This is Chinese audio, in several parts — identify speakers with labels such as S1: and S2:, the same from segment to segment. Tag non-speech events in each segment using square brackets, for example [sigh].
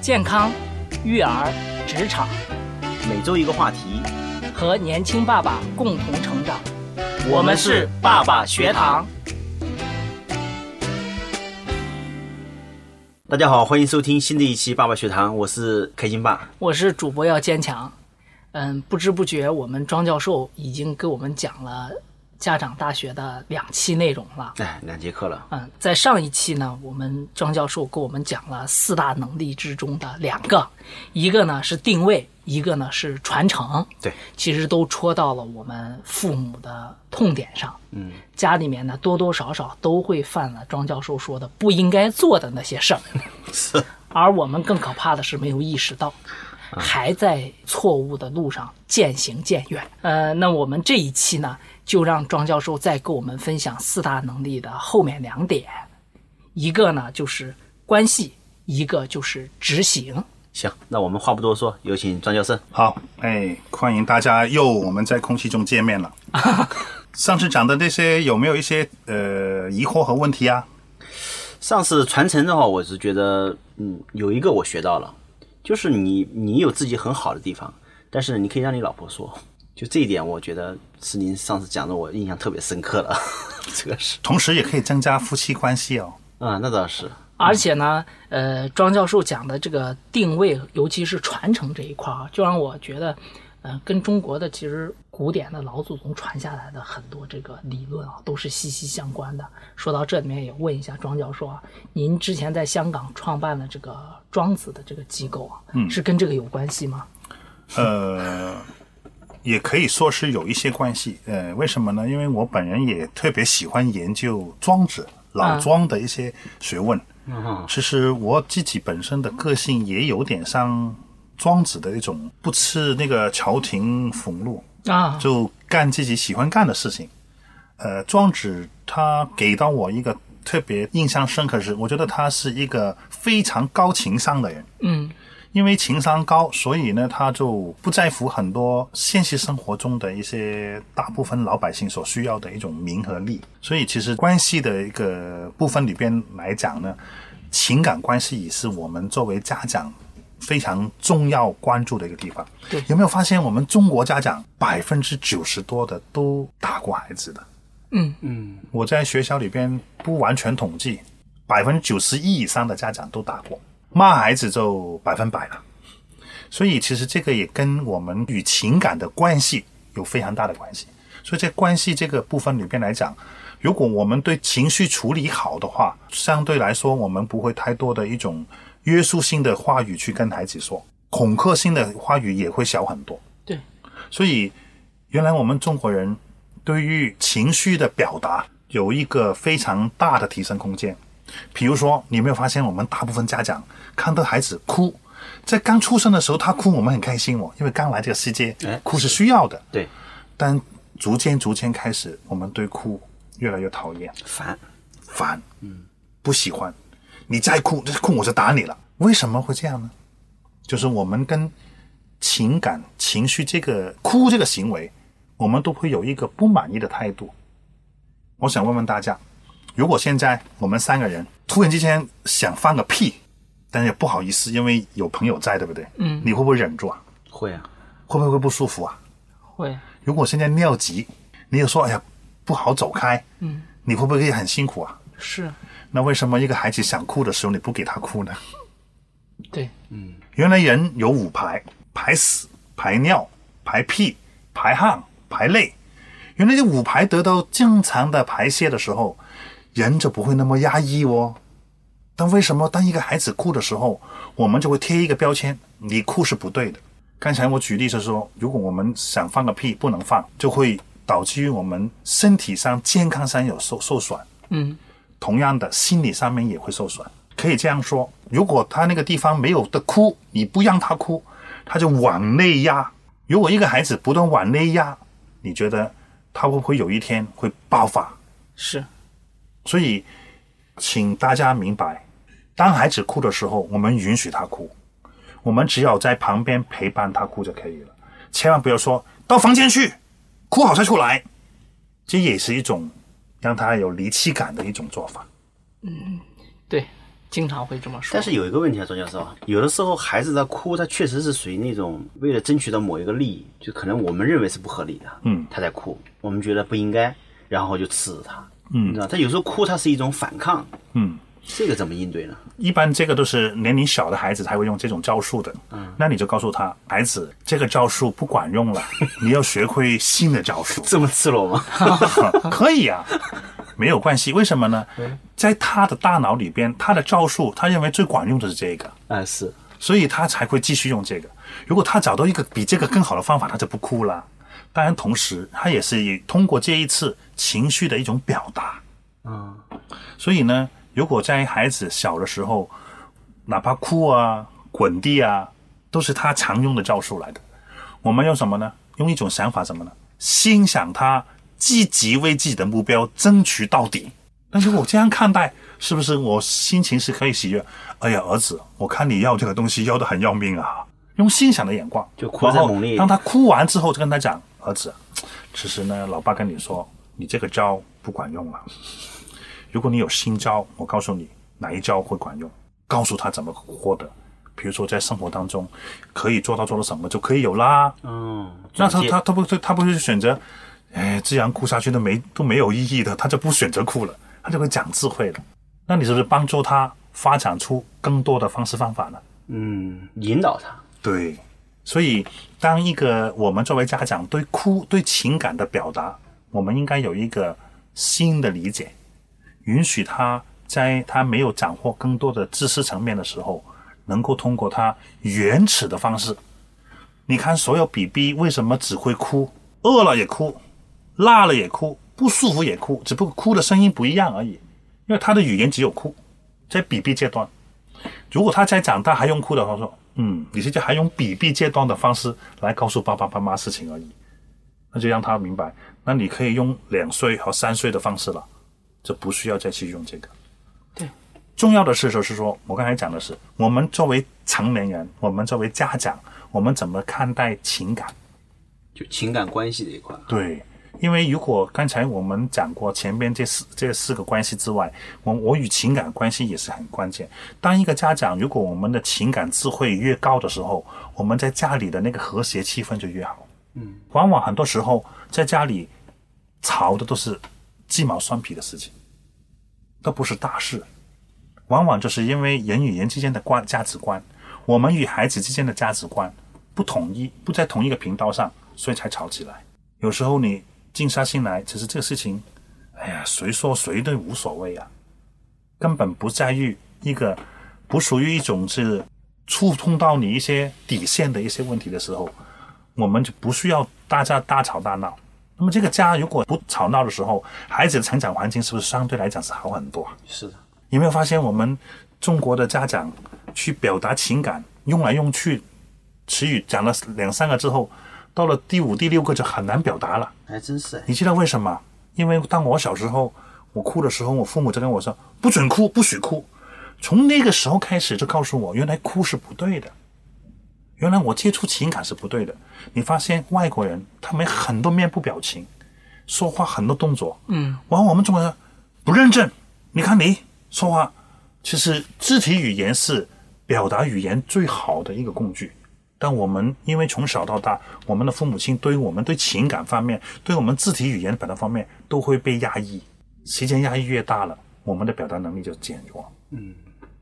S1: 健康、育儿、职场，
S2: 每周一个话题，
S1: 和年轻爸爸共同成长。
S2: 我们是爸爸学堂。大家好，欢迎收听新的一期爸爸学堂，我是开心爸。
S1: 我是主播要坚强。嗯，不知不觉我们庄教授已经给我们讲了家长大学的两期内容了。
S2: 哎，两节课了。
S1: 嗯，在上一期呢，我们庄教授给我们讲了四大能力之中的两个，一个呢是定位，一个呢是传承。
S2: 对，
S1: 其实都戳到了我们父母的痛点上。
S2: 嗯，
S1: 家里面呢多多少少都会犯了庄教授说的不应该做的那些事儿，[laughs]
S2: 是。
S1: 而我们更可怕的是没有意识到。还在错误的路上渐行渐远。呃，那我们这一期呢，就让庄教授再跟我们分享四大能力的后面两点，一个呢就是关系，一个就是执行。
S2: 行，那我们话不多说，有请庄教授。
S3: 好，哎，欢迎大家又我们在空气中见面了。[laughs] 上次讲的那些有没有一些呃疑惑和问题啊？
S2: 上次传承的话，我是觉得，嗯，有一个我学到了。就是你，你有自己很好的地方，但是你可以让你老婆说，就这一点，我觉得是您上次讲的，我印象特别深刻了。[laughs] 这个是，
S3: 同时也可以增加夫妻关系哦。
S2: 啊，那倒是。
S1: 而且呢，呃，庄教授讲的这个定位，尤其是传承这一块啊，就让我觉得。嗯，跟中国的其实古典的老祖宗传下来的很多这个理论啊，都是息息相关的。说到这里面，也问一下庄教授啊，您之前在香港创办的这个庄子的这个机构啊，嗯，是跟这个有关系吗？
S3: 呃，也可以说是有一些关系。呃，为什么呢？因为我本人也特别喜欢研究庄子、老庄的一些学问。嗯，其实我自己本身的个性也有点像。庄子的一种不吃那个朝廷俸禄
S1: 啊，
S3: 就干自己喜欢干的事情。呃，庄子他给到我一个特别印象深刻是，我觉得他是一个非常高情商的人。
S1: 嗯，
S3: 因为情商高，所以呢，他就不在乎很多现实生活中的一些大部分老百姓所需要的一种名和利。所以，其实关系的一个部分里边来讲呢，情感关系也是我们作为家长。非常重要关注的一个地方，
S1: 对，
S3: 有没有发现我们中国家长百分之九十多的都打过孩子的？
S1: 嗯
S2: 嗯，
S3: 我在学校里边不完全统计，百分之九十一以上的家长都打过，骂孩子就百分百了。所以其实这个也跟我们与情感的关系有非常大的关系。所以在关系这个部分里边来讲，如果我们对情绪处理好的话，相对来说我们不会太多的一种。约束性的话语去跟孩子说，恐吓性的话语也会小很多。
S1: 对，
S3: 所以原来我们中国人对于情绪的表达有一个非常大的提升空间。比如说，你有没有发现，我们大部分家长看到孩子哭，在刚出生的时候他哭，我们很开心哦，因为刚来这个世界，哭是需要的。
S2: 对，
S3: 但逐渐逐渐开始，我们对哭越来越讨厌，
S2: 烦，
S3: 烦，嗯，不喜欢。你再哭，这哭我就打你了。为什么会这样呢？就是我们跟情感、情绪这个哭这个行为，我们都会有一个不满意的态度。我想问问大家，如果现在我们三个人突然之间想放个屁，但是不好意思，因为有朋友在，对不对？
S1: 嗯。
S3: 你会不会忍住啊？
S2: 会啊。
S3: 会不会不舒服啊？
S1: 会。
S3: 如果现在尿急，你又说哎呀不好走开，
S1: 嗯，
S3: 你会不会很辛苦啊？
S1: 是。
S3: 那为什么一个孩子想哭的时候你不给他哭呢？
S1: 对，
S2: 嗯，
S3: 原来人有五排：排屎、排尿、排屁、排汗、排泪。原来这五排得到正常的排泄的时候，人就不会那么压抑哦。但为什么当一个孩子哭的时候，我们就会贴一个标签：你哭是不对的。刚才我举例是说，如果我们想放个屁不能放，就会导致于我们身体上健康上有受受损。
S1: 嗯。
S3: 同样的，心理上面也会受损。可以这样说，如果他那个地方没有的哭，你不让他哭，他就往内压。如果一个孩子不断往内压，你觉得他会不会有一天会爆发？
S1: 是。
S3: 所以，请大家明白，当孩子哭的时候，我们允许他哭，我们只要在旁边陪伴他哭就可以了。千万不要说到房间去，哭好再出来，这也是一种。让他有离弃感的一种做法。
S1: 嗯，对，经常会这么说。
S2: 但是有一个问题啊，周教授，有的时候孩子在哭，他确实是属于那种为了争取到某一个利益，就可能我们认为是不合理的，
S3: 嗯，
S2: 他在哭，我们觉得不应该，然后就斥责他，
S3: 嗯
S2: 你知道，他有时候哭，他是一种反抗，
S3: 嗯，
S2: 这个怎么应对呢？
S3: 一般这个都是年龄小的孩子才会用这种招数的。嗯，那你就告诉他，孩子，这个招数不管用了，你要学会新的招数。[laughs]
S2: 这么赤裸吗？[laughs]
S3: 可以啊，没有关系。为什么呢？在他的大脑里边，他的招数，他认为最管用的是这个，
S2: 嗯，是，
S3: 所以他才会继续用这个。如果他找到一个比这个更好的方法，他就不哭了。当然，同时他也是以通过这一次情绪的一种表达。
S2: 嗯，
S3: 所以呢，如果在孩子小的时候，哪怕哭啊、滚地啊，都是他常用的招数来的。我们用什么呢？用一种想法什么呢？欣赏他积极为自己的目标争取到底。但是我这样看待，是不是我心情是可以喜悦？哎呀，儿子，我看你要这个东西要的很要命啊！用欣赏的眼光，
S2: 就哭得再
S3: 然后
S2: 猛烈
S3: 当他哭完之后，就跟他讲：儿子，其实呢，老爸跟你说，你这个招不管用了。如果你有新招，我告诉你哪一招会管用，告诉他怎么获得。比如说在生活当中可以做到做到什么就可以有啦。
S2: 嗯，
S3: 那他他他不他不是选择，哎，这样哭下去都没都没有意义的，他就不选择哭了，他就会讲智慧了。那你是不是帮助他发展出更多的方式方法呢？
S2: 嗯，引导他，
S3: 对，所以当一个我们作为家长对哭对情感的表达，我们应该有一个新的理解，允许他在他没有掌握更多的知识层面的时候，能够通过他原始的方式。你看，所有 BB 为什么只会哭？饿了也哭，辣了也哭，不舒服也哭，只不过哭的声音不一样而已。因为他的语言只有哭，在 BB 阶段。如果他在长大还用哭的话，说，嗯，你现在还用 BB 阶段的方式来告诉爸爸妈妈事情而已，那就让他明白，那你可以用两岁和三岁的方式了，就不需要再去用这个。
S1: 对，
S3: 重要的是就是说，我刚才讲的是，我们作为成年人，我们作为家长，我们怎么看待情感？
S2: 就情感关系这一块，
S3: 对，因为如果刚才我们讲过前边这四这四个关系之外，我我与情感关系也是很关键。当一个家长，如果我们的情感智慧越高的时候，我们在家里的那个和谐气氛就越好。嗯，往往很多时候在家里吵的都是鸡毛蒜皮的事情，都不是大事。往往就是因为人与人之间的观价值观，我们与孩子之间的价值观不统一，不在同一个频道上，所以才吵起来。有时候你静下心来，其实这个事情，哎呀，谁说谁都无所谓啊，根本不在于一个不属于一种是触碰到你一些底线的一些问题的时候，我们就不需要大家大吵大闹。那么这个家如果不吵闹的时候，孩子的成长环境是不是相对来讲是好很多？
S2: 是的，
S3: 有没有发现我们中国的家长去表达情感，用来用去，词语讲了两三个之后，到了第五、第六个就很难表达了。
S2: 还真是哎，
S3: 你知道为什么？因为当我小时候，我哭的时候，我父母就跟我说不准哭，不许哭。从那个时候开始，就告诉我，原来哭是不对的，原来我接触情感是不对的。你发现外国人他们很多面部表情，说话很多动作，
S1: 嗯，
S3: 往往我们中国人不认真。你看你说话，其实肢体语言是表达语言最好的一个工具。但我们因为从小到大，我们的父母亲对于我们对情感方面，对我们肢体语言表达方面都会被压抑。时间压抑越大了，我们的表达能力就减弱。嗯，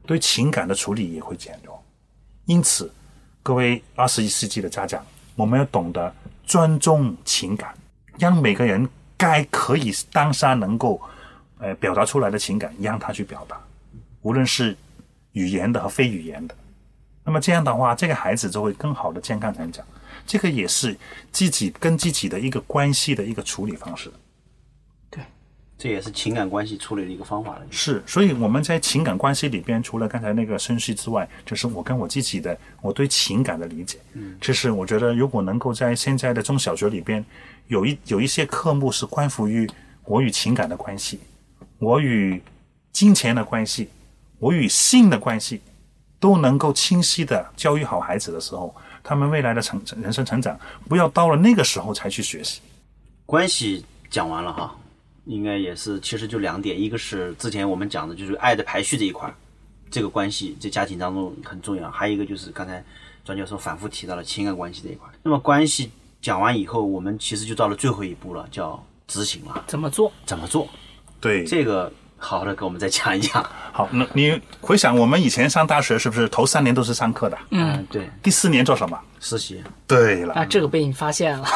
S3: 对情感的处理也会减弱。因此，各位二十一世纪的家长，我们要懂得尊重情感，让每个人该可以当下能够呃表达出来的情感，让他去表达，无论是语言的和非语言的。那么这样的话，这个孩子就会更好的健康成长。这个也是自己跟自己的一个关系的一个处理方式。
S1: 对，
S2: 这也是情感关系处理的一个方法了。
S3: 是，所以我们在情感关系里边，除了刚才那个顺序之外，就是我跟我自己的我对情感的理解。嗯，其实我觉得，如果能够在现在的中小学里边，有一有一些科目是关乎于我与情感的关系，我与金钱的关系，我与性的关系，都能够清晰的教育好孩子的时候，他们未来的成人生成长，不要到了那个时候才去学习。
S2: 关系讲完了哈，应该也是，其实就两点，一个是之前我们讲的，就是爱的排序这一块儿，这个关系在家庭当中很重要。还有一个就是刚才张教授反复提到了情感关系这一块。那么关系讲完以后，我们其实就到了最后一步了，叫执行了，
S1: 怎么做？
S2: 怎么做？
S3: 对，
S2: 这个好好的给我们再讲一讲。
S3: 好，那你回想我们以前上大学是不是头三年都是上课的？
S2: 嗯，对，
S3: 第四年做什么？
S2: 实习。
S3: 对了，
S1: 啊，这个被你发现了。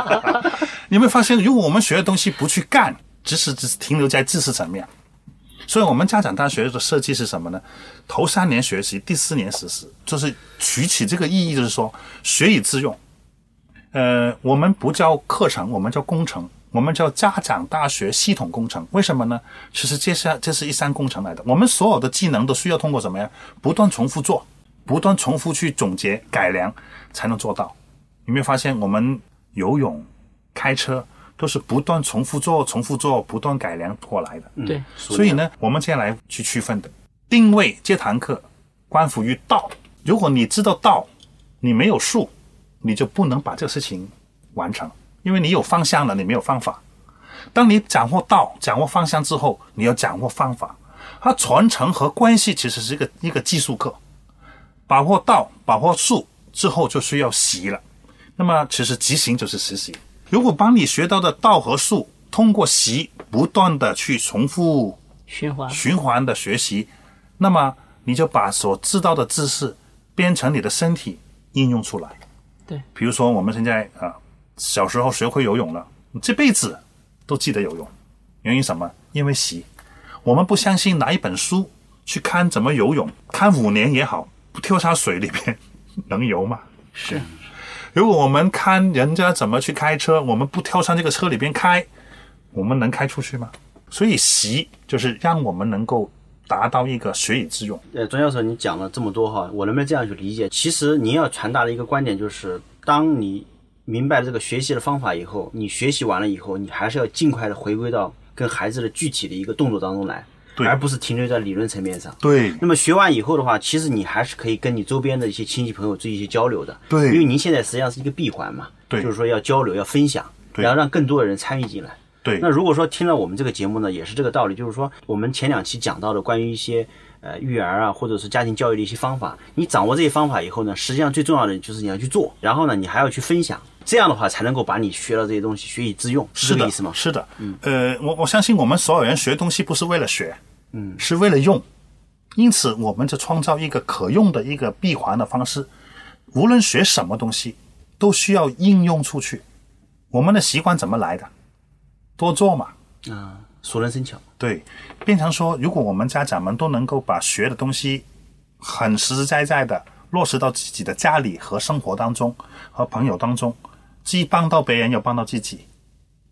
S1: [laughs]
S3: 你有没有发现，如果我们学的东西不去干，只是只是停留在知识层面，所以我们家长大学的设计是什么呢？头三年学习，第四年实施，就是取起这个意义，就是说学以致用。呃，我们不叫课程，我们叫工程，我们叫家长大学系统工程。为什么呢？其实这是这是一三工程来的。我们所有的技能都需要通过什么呀？不断重复做，不断重复去总结改良，才能做到。有没有发现，我们游泳、开车都是不断重复做、重复做、不断改良过来的？
S1: 对，
S3: 所以呢，我们接下来去区分的定位这堂课关乎于道。如果你知道道，你没有术，你就不能把这个事情完成，因为你有方向了，你没有方法。当你掌握道、掌握方向之后，你要掌握方法。它传承和关系其实是一个一个技术课，把握道、把握术之后，就需要习了。那么其实执行就是实习。如果把你学到的道和术通过习不断的去重复
S1: 循环。
S3: 循环的学习，那么你就把所知道的知识变成你的身体应用出来。
S1: 对，
S3: 比如说我们现在啊、小时候学会游泳了，你这辈子都记得游泳，原因什么？因为习。我们不相信拿一本书去看怎么游泳，看五年也好，不跳下水里边能游吗？
S1: 是，
S3: 如果我们看人家怎么去开车，我们不跳上这个车里边开，我们能开出去吗？所以习就是让我们能够达到一个学以致用。
S2: 呃，庄教授，你讲了这么多哈，我能不能这样去理解？其实您要传达的一个观点就是，当你明白了这个学习的方法以后，你学习完了以后，你还是要尽快的回归到跟孩子的具体的一个动作当中来，
S3: 对
S2: 而不是停留在理论层面上。
S3: 对
S2: 那么学完以后的话，其实你还是可以跟你周边的一些亲戚朋友做一些交流的。
S3: 对
S2: 因为您现在实际上是一个闭环嘛，
S3: 对
S2: 就是说要交流、要分享，
S3: 对
S2: 然后让更多的人参与进来。
S3: 对
S2: 那如果说听了我们这个节目呢，也是这个道理，就是说我们前两期讲到的关于一些呃育儿啊，或者是家庭教育的一些方法，你掌握这些方法以后呢，实际上最重要的就是你要去做，然后呢，你还要去分享，这样的话才能够把你学到这些东西学以致用，是这个意思吗？
S3: 是的，嗯，呃，我我相信我们所有人学东西不是为了学，嗯，是为了用，因此我们就创造一个可用的一个闭环的方式，无论学什么东西，都需要应用出去。我们的习惯怎么来的？多做嘛，
S2: 啊，熟能生巧。
S3: 对，变成说，如果我们家长们都能够把学的东西很实实在在的落实到自己的家里和生活当中，和朋友当中，既帮到别人又帮到自己，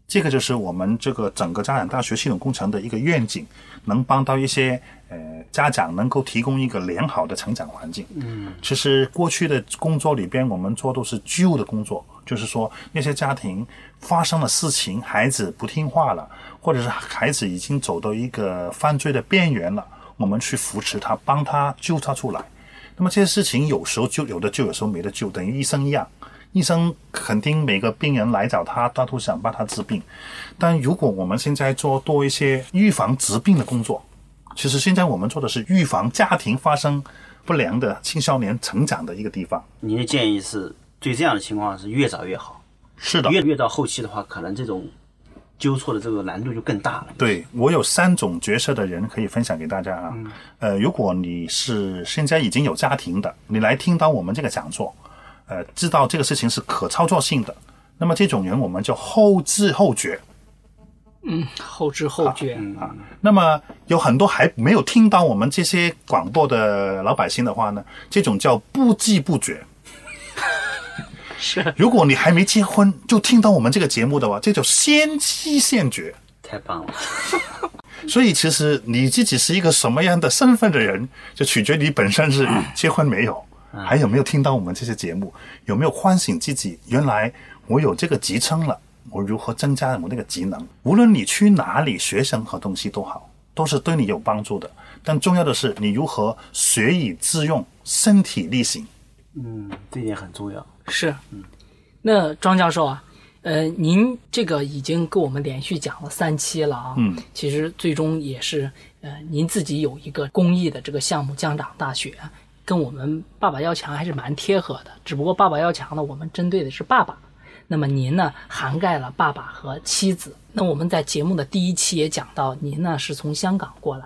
S3: 这个就是我们这个整个家长大学系统工程的一个愿景，能帮到一些呃家长能够提供一个良好的成长环境。嗯，其实过去的工作里边，我们做都是旧的工作，就是说那些家庭发生了事情，孩子不听话了，或者是孩子已经走到一个犯罪的边缘了，我们去扶持他，帮他救他出来。那么这些事情有时候就有的救，有时候没得救，等于医生一样。医生肯定每个病人来找他，他都想帮他治病。但如果我们现在做多一些预防疾病的工作，其实现在我们做的是预防家庭发生不良的青少年成长的一个地方。
S2: 您的建议是对这样的情况是越早越好，
S3: 是的，
S2: 越越到后期的话，可能这种纠错的这个难度就更大了。
S3: 对我有三种角色的人可以分享给大家啊。呃，如果你是现在已经有家庭的，你来听到我们这个讲座，呃，知道这个事情是可操作性的，那么这种人我们叫后知后觉。
S1: 嗯后知后觉。
S3: 啊。那么有很多还没有听到我们这些广播的老百姓的话呢，这种叫不知不觉。[laughs]
S1: 是
S3: 如果你还没结婚就听到我们这个节目的话，这叫先知先觉。
S2: 太棒了，[laughs]
S3: 所以其实你自己是一个什么样的身份的人，就取决于你本身是结婚没有，还有没有听到我们这些节目，有没有唤醒自己，原来我有这个职称了，我如何增加我那个技能？无论你去哪里学任何东西都好，都是对你有帮助的。但重要的是你如何学以致用，身体力行。
S2: 嗯，这点很重要。
S1: 是，嗯那庄教授啊，呃呃，您这个已经跟我们连续讲了三期了啊。
S3: 嗯，
S1: 其实最终也是，呃，您自己有一个公益的这个项目江长大学，跟我们爸爸要强还是蛮贴合的。只不过爸爸要强呢，我们针对的是爸爸。那么您呢，涵盖了爸爸和妻子。那我们在节目的第一期也讲到，您呢是从香港过来，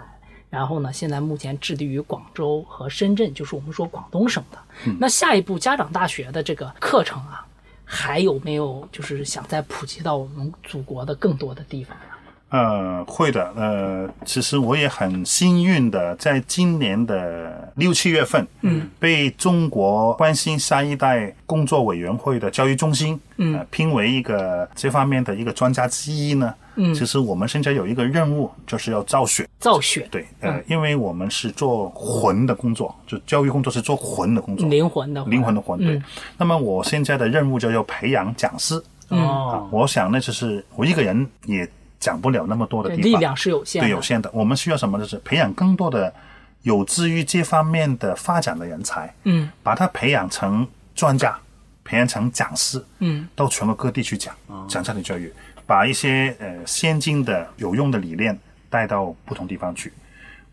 S1: 然后呢，现在目前致力于广州和深圳，就是我们说广东省的。那下一步家长大学的这个课程啊，还有没有就是想再普及到我们祖国的更多的地方啊？
S3: 呃，会的。呃，其实我也很幸运的，在今年的六七月份，嗯，被中国关心下一代工作委员会的教育中心，嗯、呃，评为一个这方面的一个专家之一呢。嗯，其实我们现在有一个任务，就是要造血。
S1: 造血，
S3: 对，呃，因为我们是做魂的工作，就教育工作是做魂的工作，
S1: 灵魂的
S3: 灵魂的魂。对，那么我现在的任务就要培养讲师。
S1: 哦，
S3: 我想呢，就是我一个人也讲不了那么多的地方，
S1: 力量是有限的，
S3: 对有限的。我们需要什么？就是培养更多的有志于这方面的发展的人才，
S1: 嗯，
S3: 把他培养成专家，培养成讲师，
S1: 嗯，
S3: 到全国各地去讲讲家庭教育，把一些呃先进的有用的理念带到不同地方去。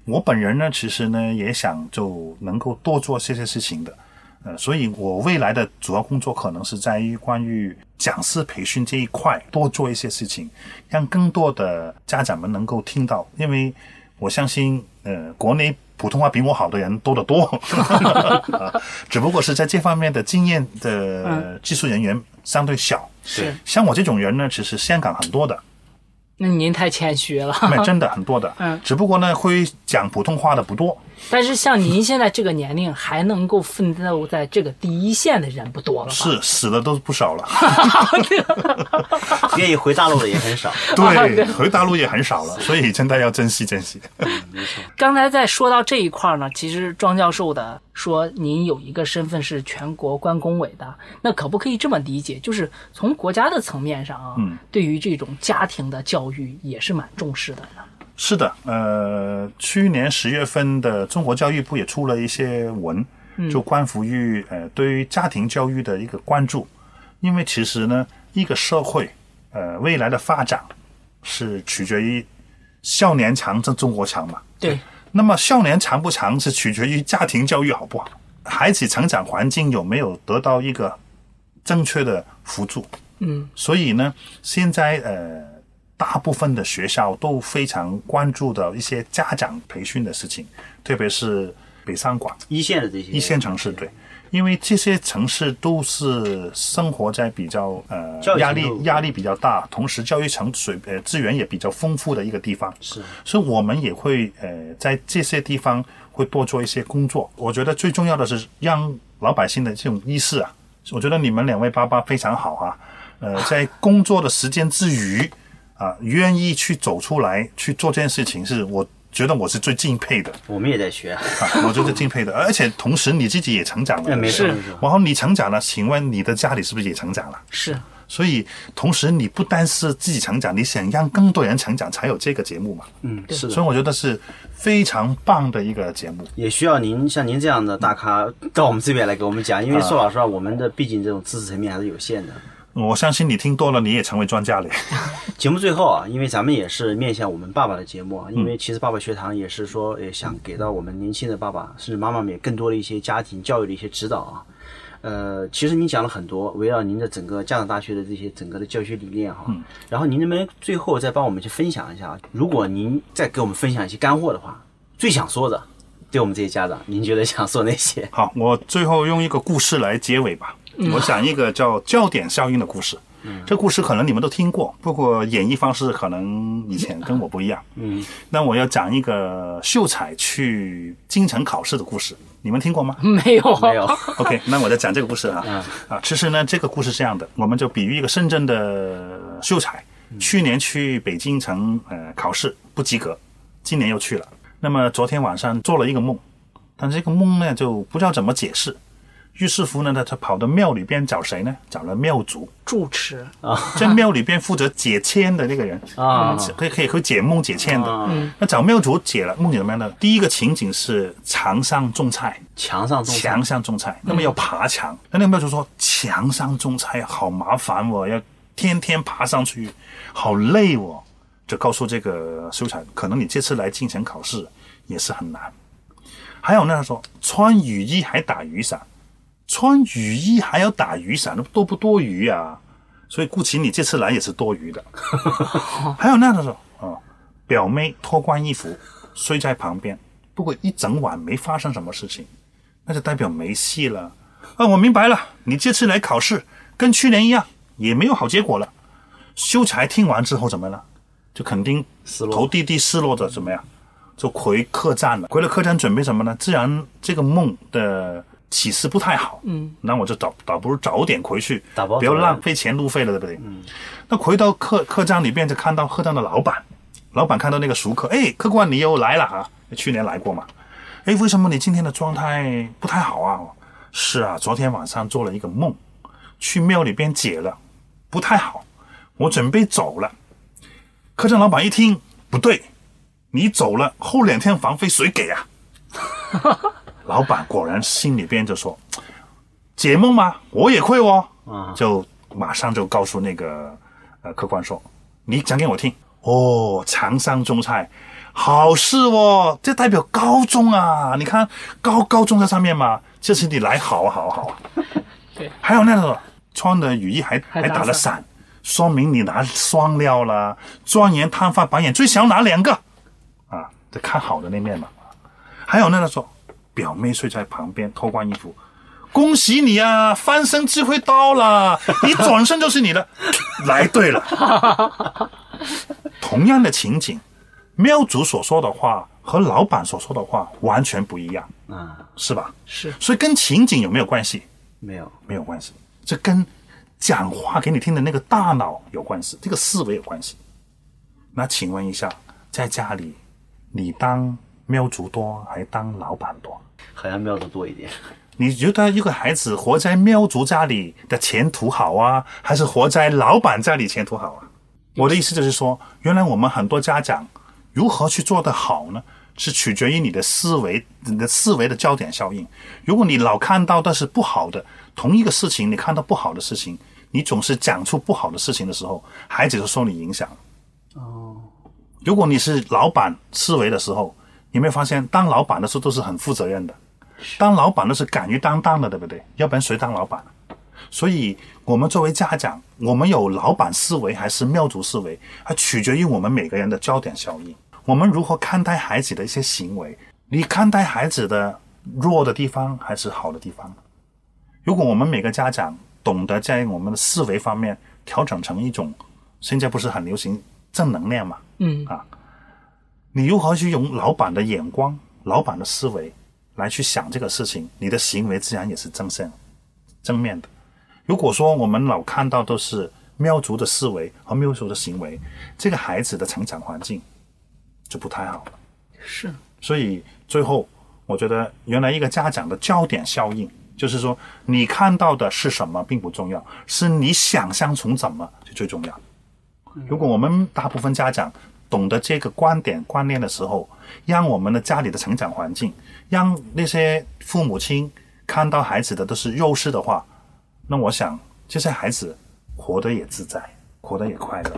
S3: 我本人呢，其实呢也想就能够多做这些事情的。呃，所以我未来的主要工作可能是在于关于讲师培训这一块多做一些事情，让更多的家长们能够听到。因为我相信，呃，国内普通话比我好的人多得多，[laughs] 啊只不过是在这方面的经验的技术人员相对小。
S1: 是。
S3: 像我这种人呢，其实香港很多的，
S1: 那您太谦虚了。
S3: 那真的 [laughs] 很多的。
S1: 嗯。
S3: 只不过呢，会讲普通话的不多。
S1: 但是像您现在这个年龄，还能够奋斗在这个第一线的人不多了？
S3: 是死的都不少了，[laughs]
S2: 愿意回大陆的也很少。[laughs]
S3: 对，回大陆也很少了，所以真的要珍惜珍惜。
S1: 刚才在说到这一块呢，其实庄教授的说您有一个身份是全国关工委的，那可不可以这么理解？就是从国家的层面上啊，
S3: 嗯
S1: 对于这种家庭的教育也是蛮重视的呢。
S3: 是的，呃，去年十月份的中国教育部也出了一些文，就关乎于呃对于家庭教育的一个关注，因为其实呢，一个社会呃未来的发展是取决于少年强则中国强嘛。
S1: 对，
S3: 那么少年强不强是取决于家庭教育好不好，孩子成长环境有没有得到一个正确的辅助。
S1: 嗯，
S3: 所以呢，现在呃。大部分的学校都非常关注的一些家长培训的事情，特别是北上广
S2: 一线的这些
S3: 一线城市，对，因为这些城市都是生活在比较呃压力压力比较大，同时教育层水呃资源也比较丰富的一个地方，
S2: 是
S3: 所以我们也会呃在这些地方会多做一些工作。我觉得最重要的是让老百姓的这种意识啊，我觉得你们两位爸爸非常好啊，呃，在工作的时间之余。啊，愿意去走出来去做这件事情，是我觉得我是最敬佩的。
S2: 我们也在学。[laughs]
S3: 啊，我觉得敬佩的，而且同时你自己也成长了，
S2: 哎没错
S1: 是
S2: 没错。
S3: 然后你成长了，请问你的家里是不是也成长了？
S1: 是，
S3: 所以同时你不单是自己成长，你想让更多人成长，才有这个节目嘛。
S2: 嗯，是的
S3: 所以。我觉得是非常棒的一个节目。
S2: 也需要您像您这样的大咖到我们这边来给我们讲，因为说老实话，我们的毕竟这种知识层面还是有限的。
S3: 我相信你听多了，你也成为专家了。[laughs]
S2: 节目最后啊，因为咱们也是面向我们爸爸的节目啊，因为其实爸爸学堂也是说，也想给到我们年轻的爸爸甚至妈妈们也更多的一些家庭教育的一些指导啊。呃，其实您讲了很多，围绕您的整个家长大学的这些整个的教学理念哈。然后您能不能最后再帮我们去分享一下啊？如果您再给我们分享一些干货的话，最想说的，对我们这些家长，您觉得想说哪些？
S3: 好，我最后用一个故事来结尾吧。我讲一个叫焦点效应的故事。这故事可能你们都听过，不过演绎方式可能以前跟我不一样。
S2: 嗯，
S3: 那我要讲一个秀才去京城考试的故事，你们听过吗？
S1: 没有，
S2: 没有。[laughs]
S3: OK，那我再讲这个故事啊。
S2: 嗯
S3: 啊，其实呢，这个故事是这样的，我们就比喻一个深圳的秀才，去年去北京城呃考试不及格，今年又去了。那么昨天晚上做了一个梦，但这个梦呢就不知道怎么解释。于是乎呢，他他跑到庙里边找谁呢？找了庙主，
S1: 住持啊，
S3: 在庙里边负责解签的那个人
S2: 啊
S3: 可以可以可以解梦解签的。
S2: 嗯
S3: 那找庙主解了梦怎么样呢？第一个情景是墙上种菜，
S2: 墙上种菜
S3: 墙上种菜，那么要爬墙。那那个庙主说墙上种菜好麻烦哦，要天天爬上去，好累哦。就告诉这个秀才，可能你这次来进城考试也是很难。还有呢，他说穿雨衣还打雨伞，穿雨衣还要打雨伞，那多不多余啊？所以顾其你这次来也是多余的。[laughs] 还有那个说啊，表妹脱光衣服睡在旁边，不过一整晚没发生什么事情，那就代表没戏了。啊，我明白了，你这次来考试跟去年一样，也没有好结果了。秀才听完之后怎么了？就肯定
S2: 失落
S3: 头低低失落着怎么样？就回客栈了。回了客栈准备什么呢？自然这个梦的启示不太好。嗯，那我就倒倒不如早点回去，
S2: 打包
S3: 不要浪费钱路费了，对不对？嗯。那回到客客栈里边，就看到客栈的老板，老板看到那个熟客，哎，客官你又来了啊！去年来过嘛？哎，为什么你今天的状态不太好啊？是啊，昨天晚上做了一个梦，去庙里边解了，不太好，我准备走了。客栈老板一听，不对，你走了，后两天房费谁给啊？[laughs] 老板果然心里边就说：“解梦吗？我也会哦。”就马上就告诉那个呃客官说：“你讲给我听。”哦，长上中菜，好事哦，这代表高中啊！你看高高中在上面嘛，这次你来好啊好啊好啊。
S1: 对，
S3: 还有那个穿的雨衣还还
S1: 还打
S3: 打了伞，说明你拿双料了。状元探发榜眼，最少拿两个啊，得看好的那面嘛。还有那个说，表妹睡在旁边脱光衣服，恭喜你啊，翻身机会到了，你转身就是你的，[laughs] 来对了。[laughs] 同样的情景，庙主所说的话和老板所说的话完全不一样，
S2: 啊，
S3: 是吧？
S1: 是
S3: 所以跟情景有没有关系？
S2: 没有，
S3: 没有关系，这跟讲话给你听的那个大脑有关系，这个思维有关系。那请问一下，在家里，你当庙主多还当老板多？
S2: 好像喵族多一点。
S3: 你觉得一个孩子活在喵族家里的前途好啊，还是活在老板家里前途好啊？我的意思就是说，原来我们很多家长如何去做得好呢？是取决于你的思维，你的思维的焦点效应。如果你老看到的是不好的，同一个事情，你看到不好的事情，你总是讲出不好的事情的时候，孩子就受你影响。哦，如果你是老板思维的时候，你有没有发现，当老板的时候都是很负责任的，当老板的是敢于担当的，对不对？要不然谁当老板？所以，我们作为家长，我们有老板思维还是妙主思维，还取决于我们每个人的焦点效应。我们如何看待孩子的一些行为？你看待孩子的弱的地方还是好的地方？如果我们每个家长懂得在我们的思维方面调整成一种，现在不是很流行正能量嘛？
S1: 嗯
S3: 啊，你如何去用老板的眼光、老板的思维来去想这个事情，你的行为自然也是正向、正面的。如果说我们老看到都是喵族的思维和喵族的行为，这个孩子的成长环境就不太好了。
S1: 是，
S3: 所以最后，我觉得原来一个家长的焦点效应，就是说你看到的是什么并不重要，是你想象成怎么就最重要。如果我们大部分家长懂得这个观点观念的时候，让我们的家里的成长环境，让那些父母亲看到孩子的都是优势的话，那我想这些孩子活得也自在，活得也快乐。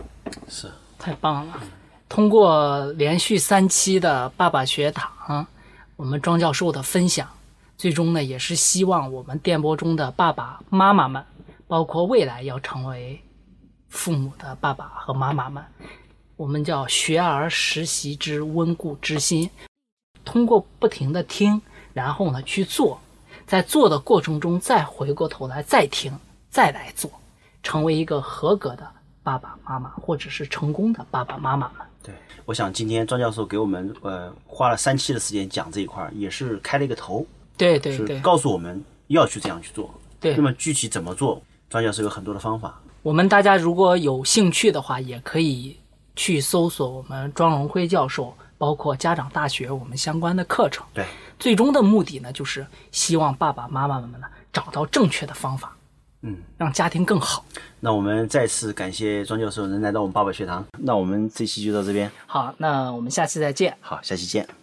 S2: 是，
S1: 太棒了！通过连续三期的爸爸学堂，我们庄教授的分享，最终呢也是希望我们电波中的爸爸妈妈们，包括未来要成为父母的爸爸和妈妈们，我们叫学而时习之，温故知新。通过不停的听，然后呢去做，在做的过程中再回过头来再听，再来做，成为一个合格的爸爸妈妈，或者是成功的爸爸妈妈们。
S2: 对，我想今天庄教授给我们呃花了三期的时间讲这一块儿，也是开了一个头，
S1: 对对对
S2: 告诉我们要去这样去做。
S1: 对
S2: 那么具体怎么做，庄教授有很多的方法。
S1: 我们大家如果有兴趣的话，也可以去搜索我们庄荣辉教授，包括家长大学我们相关的课程。
S2: 对，
S1: 最终的目的呢，就是希望爸爸妈妈们呢找到正确的方法，
S2: 嗯，
S1: 让家庭更好。
S2: 那我们再次感谢庄教授能来到我们爸爸学堂。那我们这期就到这边，
S1: 好，那我们下期再见。
S2: 好，下期见。